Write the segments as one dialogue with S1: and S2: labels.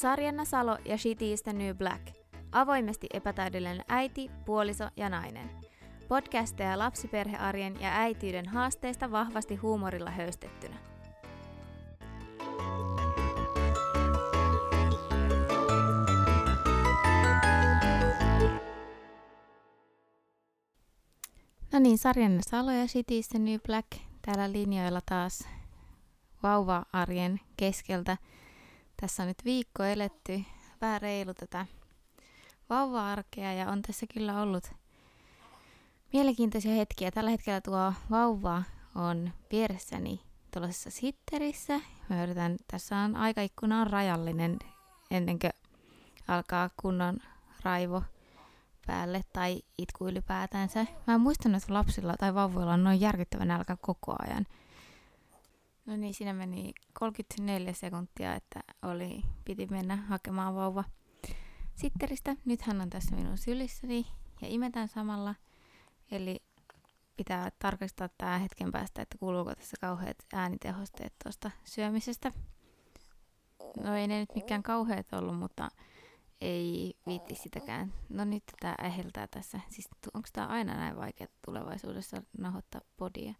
S1: Sarjanna Salo ja Shitty is the New Black. Avoimesti epätäydellinen äiti, puoliso ja nainen. Podcasteja lapsiperhearjen ja äitiyden haasteista vahvasti huumorilla höystettynä. No niin, Sarjanna Salo ja Shitty is the New Black täällä linjoilla taas vauva-arjen keskeltä. Tässä on nyt viikko eletty, vähän reilu tätä vauva-arkea ja on tässä kyllä ollut mielenkiintoisia hetkiä. Tällä hetkellä tuo vauva on vieressäni tuollaisessa sitterissä. Mä yritän, tässä on aikaikkuna on rajallinen ennen kuin alkaa kunnon raivo päälle tai itku ylipäätänsä. Mä en muistanut, että lapsilla tai vauvoilla on noin järkyttävän nälkä koko ajan. No niin, siinä meni 34 sekuntia, että oli, piti mennä hakemaan vauva sitteristä. Nyt hän on tässä minun sylissäni ja imetän samalla. Eli pitää tarkistaa tämä hetken päästä, että kuuluuko tässä kauheat äänitehosteet tuosta syömisestä. No ei ne nyt mikään kauheat ollut, mutta ei viitti sitäkään. No nyt tätä äheltää tässä. Siis onko tämä aina näin vaikea tulevaisuudessa nahoittaa podia?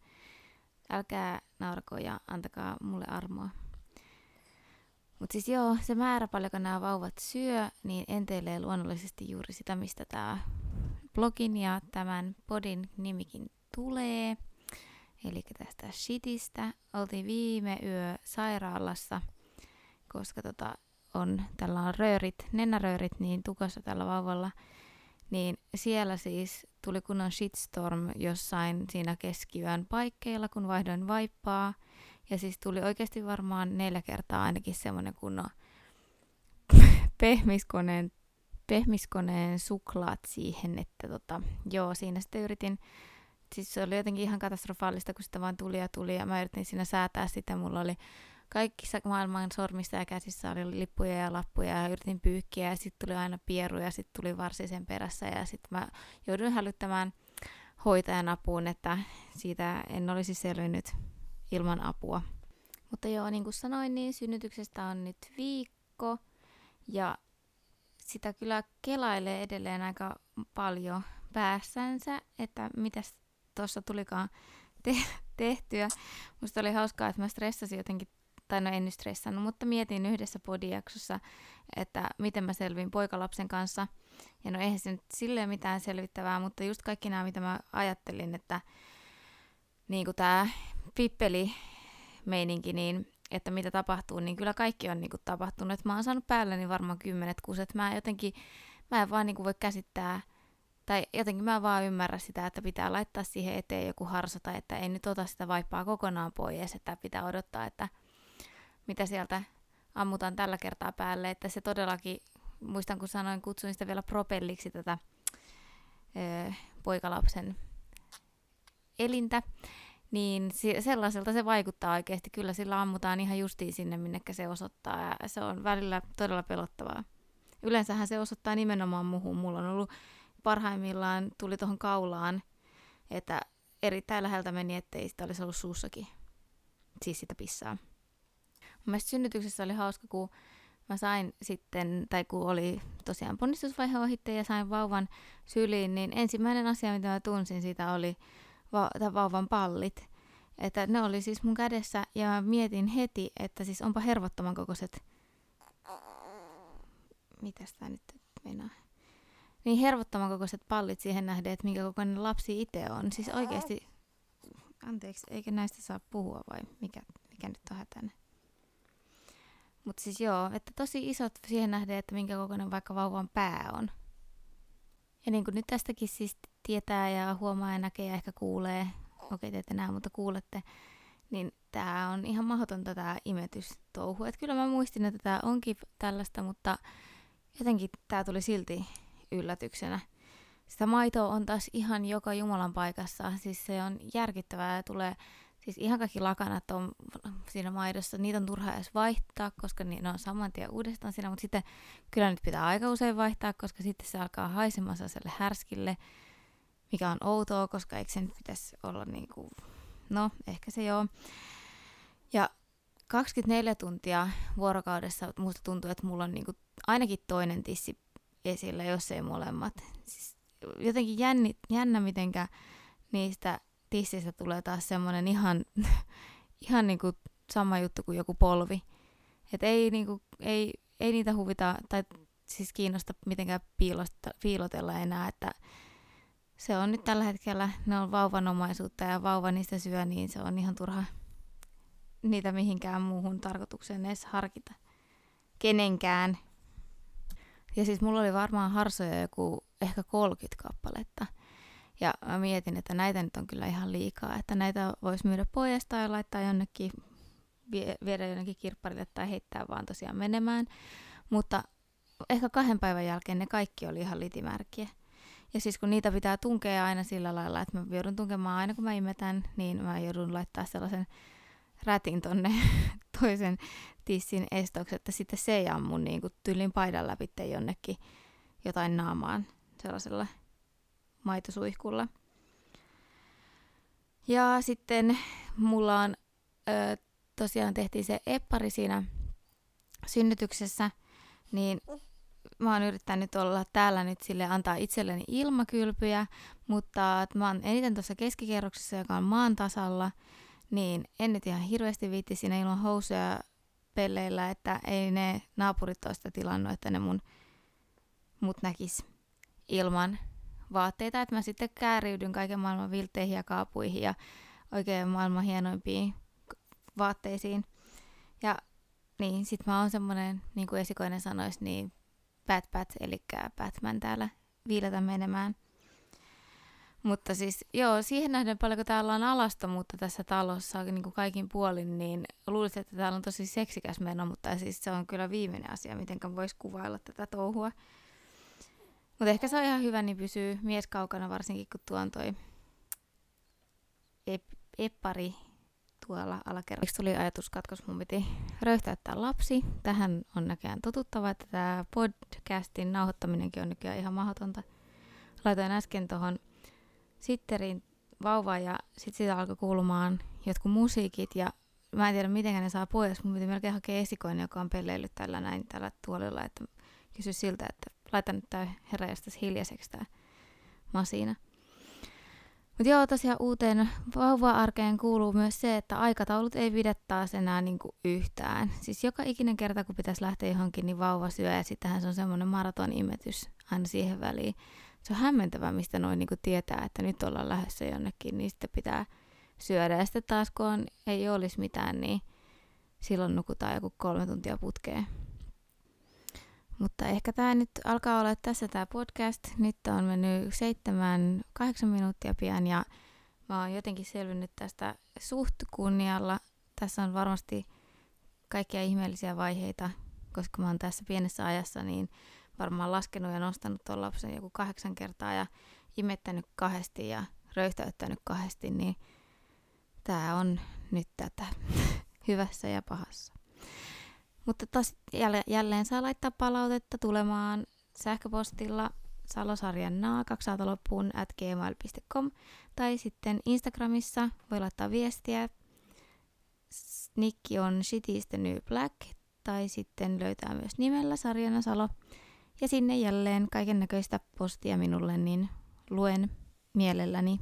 S1: Älkää naurako ja antakaa mulle armoa. Mutta siis joo, se määrä paljonko nämä vauvat syö, niin enteilee luonnollisesti juuri sitä, mistä tämä blogin ja tämän podin nimikin tulee. Eli tästä shitistä. Oltiin viime yö sairaalassa, koska tota, on, tällä on röörit, nenäröörit niin tukossa tällä vauvalla, niin siellä siis tuli kunnon shitstorm jossain siinä keskiyön paikkeilla, kun vaihdoin vaippaa. Ja siis tuli oikeasti varmaan neljä kertaa ainakin semmoinen kunnon pehmiskoneen, pehmiskoneen suklaat siihen, että tota, joo, siinä sitten yritin, siis se oli jotenkin ihan katastrofaalista, kun sitä vaan tuli ja tuli ja mä yritin siinä säätää sitä, mulla oli kaikissa maailman sormissa ja käsissä oli lippuja ja lappuja ja yritin pyykkiä ja sitten tuli aina pieru ja sitten tuli varsi sen perässä ja sitten mä jouduin hälyttämään hoitajan apuun, että siitä en olisi selvinnyt ilman apua. Mutta joo, niin kuin sanoin, niin synnytyksestä on nyt viikko ja sitä kyllä kelailee edelleen aika paljon päässänsä, että mitäs tuossa tulikaan te- tehtyä. Musta oli hauskaa, että mä stressasin jotenkin tai no en nyt stressannut, mutta mietin yhdessä podijaksossa, että miten mä selvin poikalapsen kanssa. Ja no eihän se nyt silleen mitään selvittävää, mutta just kaikki nämä, mitä mä ajattelin, että niin kuin tämä pippeli meininki, niin että mitä tapahtuu, niin kyllä kaikki on niin kuin tapahtunut. Että mä oon saanut päälleni varmaan kymmenet kuset. Mä jotenkin, mä en vaan niin kuin voi käsittää, tai jotenkin mä vaan ymmärrä sitä, että pitää laittaa siihen eteen joku harsa, tai että ei nyt ota sitä vaippaa kokonaan pois, että pitää odottaa, että mitä sieltä ammutaan tällä kertaa päälle, että se todellakin, muistan kun sanoin, kutsuin sitä vielä propelliksi tätä ö, poikalapsen elintä, niin sellaiselta se vaikuttaa oikeasti. Kyllä sillä ammutaan ihan justiin sinne, minnekä se osoittaa, ja se on välillä todella pelottavaa. Yleensähän se osoittaa nimenomaan muuhun. Mulla on ollut parhaimmillaan, tuli tuohon kaulaan, että erittäin läheltä meni, ettei sitä olisi ollut suussakin. Siis sitä pissaa. Mun mielestä synnytyksessä oli hauska, kun mä sain sitten, tai kun oli tosiaan ponnistusvaihe ohitte ja sain vauvan syliin, niin ensimmäinen asia, mitä mä tunsin siitä oli va- vauvan pallit. Että ne oli siis mun kädessä ja mä mietin heti, että siis onpa hervottoman kokoiset... Mitäs tää nyt meinaa? Niin hervottoman kokoiset pallit siihen nähden, että minkä kokoinen lapsi itse on. Siis oikeasti... Anteeksi, eikö näistä saa puhua vai mikä, mikä nyt on hätänä? Mutta siis joo, että tosi isot siihen nähden, että minkä kokoinen vaikka vauvan pää on. Ja niin kuin nyt tästäkin siis tietää ja huomaa ja näkee ja ehkä kuulee, okei te ette näe, mutta kuulette, niin tämä on ihan mahdotonta tämä imetystouhu. Että kyllä mä muistin, että tämä onkin tällaista, mutta jotenkin tämä tuli silti yllätyksenä. Sitä maitoa on taas ihan joka Jumalan paikassa. Siis se on järkittävää ja tulee Siis ihan kaikki lakanat on siinä maidossa, niitä on turha edes vaihtaa, koska ne on saman tien uudestaan siinä, mutta sitten kyllä nyt pitää aika usein vaihtaa, koska sitten se alkaa haisemaan sellaiselle härskille, mikä on outoa, koska eikö se nyt pitäisi olla niin kuin, no ehkä se joo. Ja 24 tuntia vuorokaudessa musta tuntuu, että mulla on niinku ainakin toinen tissi esillä, jos ei molemmat. Siis jotenkin jänni, jännä, mitenkä niistä tissistä tulee taas semmoinen ihan, ihan niinku sama juttu kuin joku polvi. Et ei, niinku, ei, ei niitä huvita tai siis kiinnosta mitenkään piilosta, piilotella enää, että se on nyt tällä hetkellä, ne on vauvanomaisuutta ja vauva niistä syö, niin se on ihan turha niitä mihinkään muuhun tarkoitukseen edes harkita. Kenenkään. Ja siis mulla oli varmaan harsoja joku ehkä 30 kappaletta. Ja mä mietin, että näitä nyt on kyllä ihan liikaa, että näitä voisi myydä pois tai laittaa jonnekin, viedä jonnekin kirpparille tai heittää vaan tosiaan menemään. Mutta ehkä kahden päivän jälkeen ne kaikki oli ihan litimärkiä. Ja siis kun niitä pitää tunkea aina sillä lailla, että mä joudun tunkemaan aina kun mä imetän, niin mä joudun laittaa sellaisen rätin tonne toisen tissin estoksi, että sitten se ei ammu niin kuin tyllin paidan läpi jonnekin jotain naamaan sellaisella maitosuihkulla. Ja sitten mulla on, ö, tosiaan tehtiin se eppari siinä synnytyksessä, niin mä oon yrittänyt olla täällä nyt sille antaa itselleni ilmakylpyjä, mutta mä oon eniten tuossa keskikerroksessa, joka on maan tasalla, niin en nyt ihan hirveästi viitti siinä ilman housuja pelleillä, että ei ne naapurit ole sitä tilannut, että ne mun mut näkis ilman vaatteita, että mä sitten kääriydyn kaiken maailman vilteihin ja kaapuihin ja oikein maailman hienoimpiin vaatteisiin. Ja niin, sit mä oon semmonen, niin kuin esikoinen sanoisi, niin Bat Bat, eli Batman täällä viiletä menemään. Mutta siis, joo, siihen nähden paljonko täällä on alastomuutta tässä talossa niin kuin kaikin puolin, niin luulisin, että täällä on tosi seksikäs meno, mutta siis se on kyllä viimeinen asia, miten voisi kuvailla tätä touhua. Mutta ehkä se on ihan hyvä, niin pysyy mies kaukana, varsinkin kun tuon toi ep- eppari tuolla alakerrassa. tuli ajatuskatkos, mun piti röyhtäyttää lapsi. Tähän on näköjään totuttava, että tämä podcastin nauhoittaminenkin on nykyään ihan mahdotonta. Laitoin äsken tuohon sitterin vauva ja sitten siitä alkoi kuulumaan jotkut musiikit ja mä en tiedä miten ne saa pois. Mun piti melkein hakea esikoinen, joka on pelleillyt tällä näin tällä tuolilla, että kysy siltä, että laita nyt tää heräjästäs hiljaiseksi tää masina. Mutta joo, tosiaan uuteen vauva-arkeen kuuluu myös se, että aikataulut ei pidä taas enää niinku yhtään. Siis joka ikinen kerta, kun pitäisi lähteä johonkin, niin vauva syö ja sittenhän se on semmoinen maratonimetys aina siihen väliin. Se on hämmentävää, mistä noin niinku tietää, että nyt ollaan lähdössä jonnekin, niin sitten pitää syödä. Ja sitten taas kun on, ei olisi mitään, niin silloin nukutaan joku kolme tuntia putkeen. Mutta ehkä tämä nyt alkaa olla tässä tämä podcast. Nyt on mennyt seitsemän, kahdeksan minuuttia pian ja mä oon jotenkin selvinnyt tästä suht kunnialla. Tässä on varmasti kaikkia ihmeellisiä vaiheita, koska mä oon tässä pienessä ajassa niin varmaan laskenut ja nostanut tuon lapsen joku kahdeksan kertaa ja imettänyt kahdesti ja röyhtäyttänyt kahdesti, niin tämä on nyt tätä hyvässä ja pahassa. Mutta taas jälleen saa laittaa palautetta tulemaan sähköpostilla salosarjan naa loppuun at gmail.com tai sitten Instagramissa voi laittaa viestiä. Nikki on Shitty's the New Black tai sitten löytää myös nimellä Sarjana Salo. Ja sinne jälleen kaiken näköistä postia minulle, niin luen mielelläni.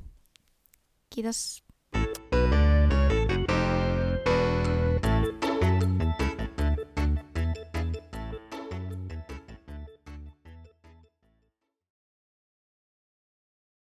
S1: Kiitos.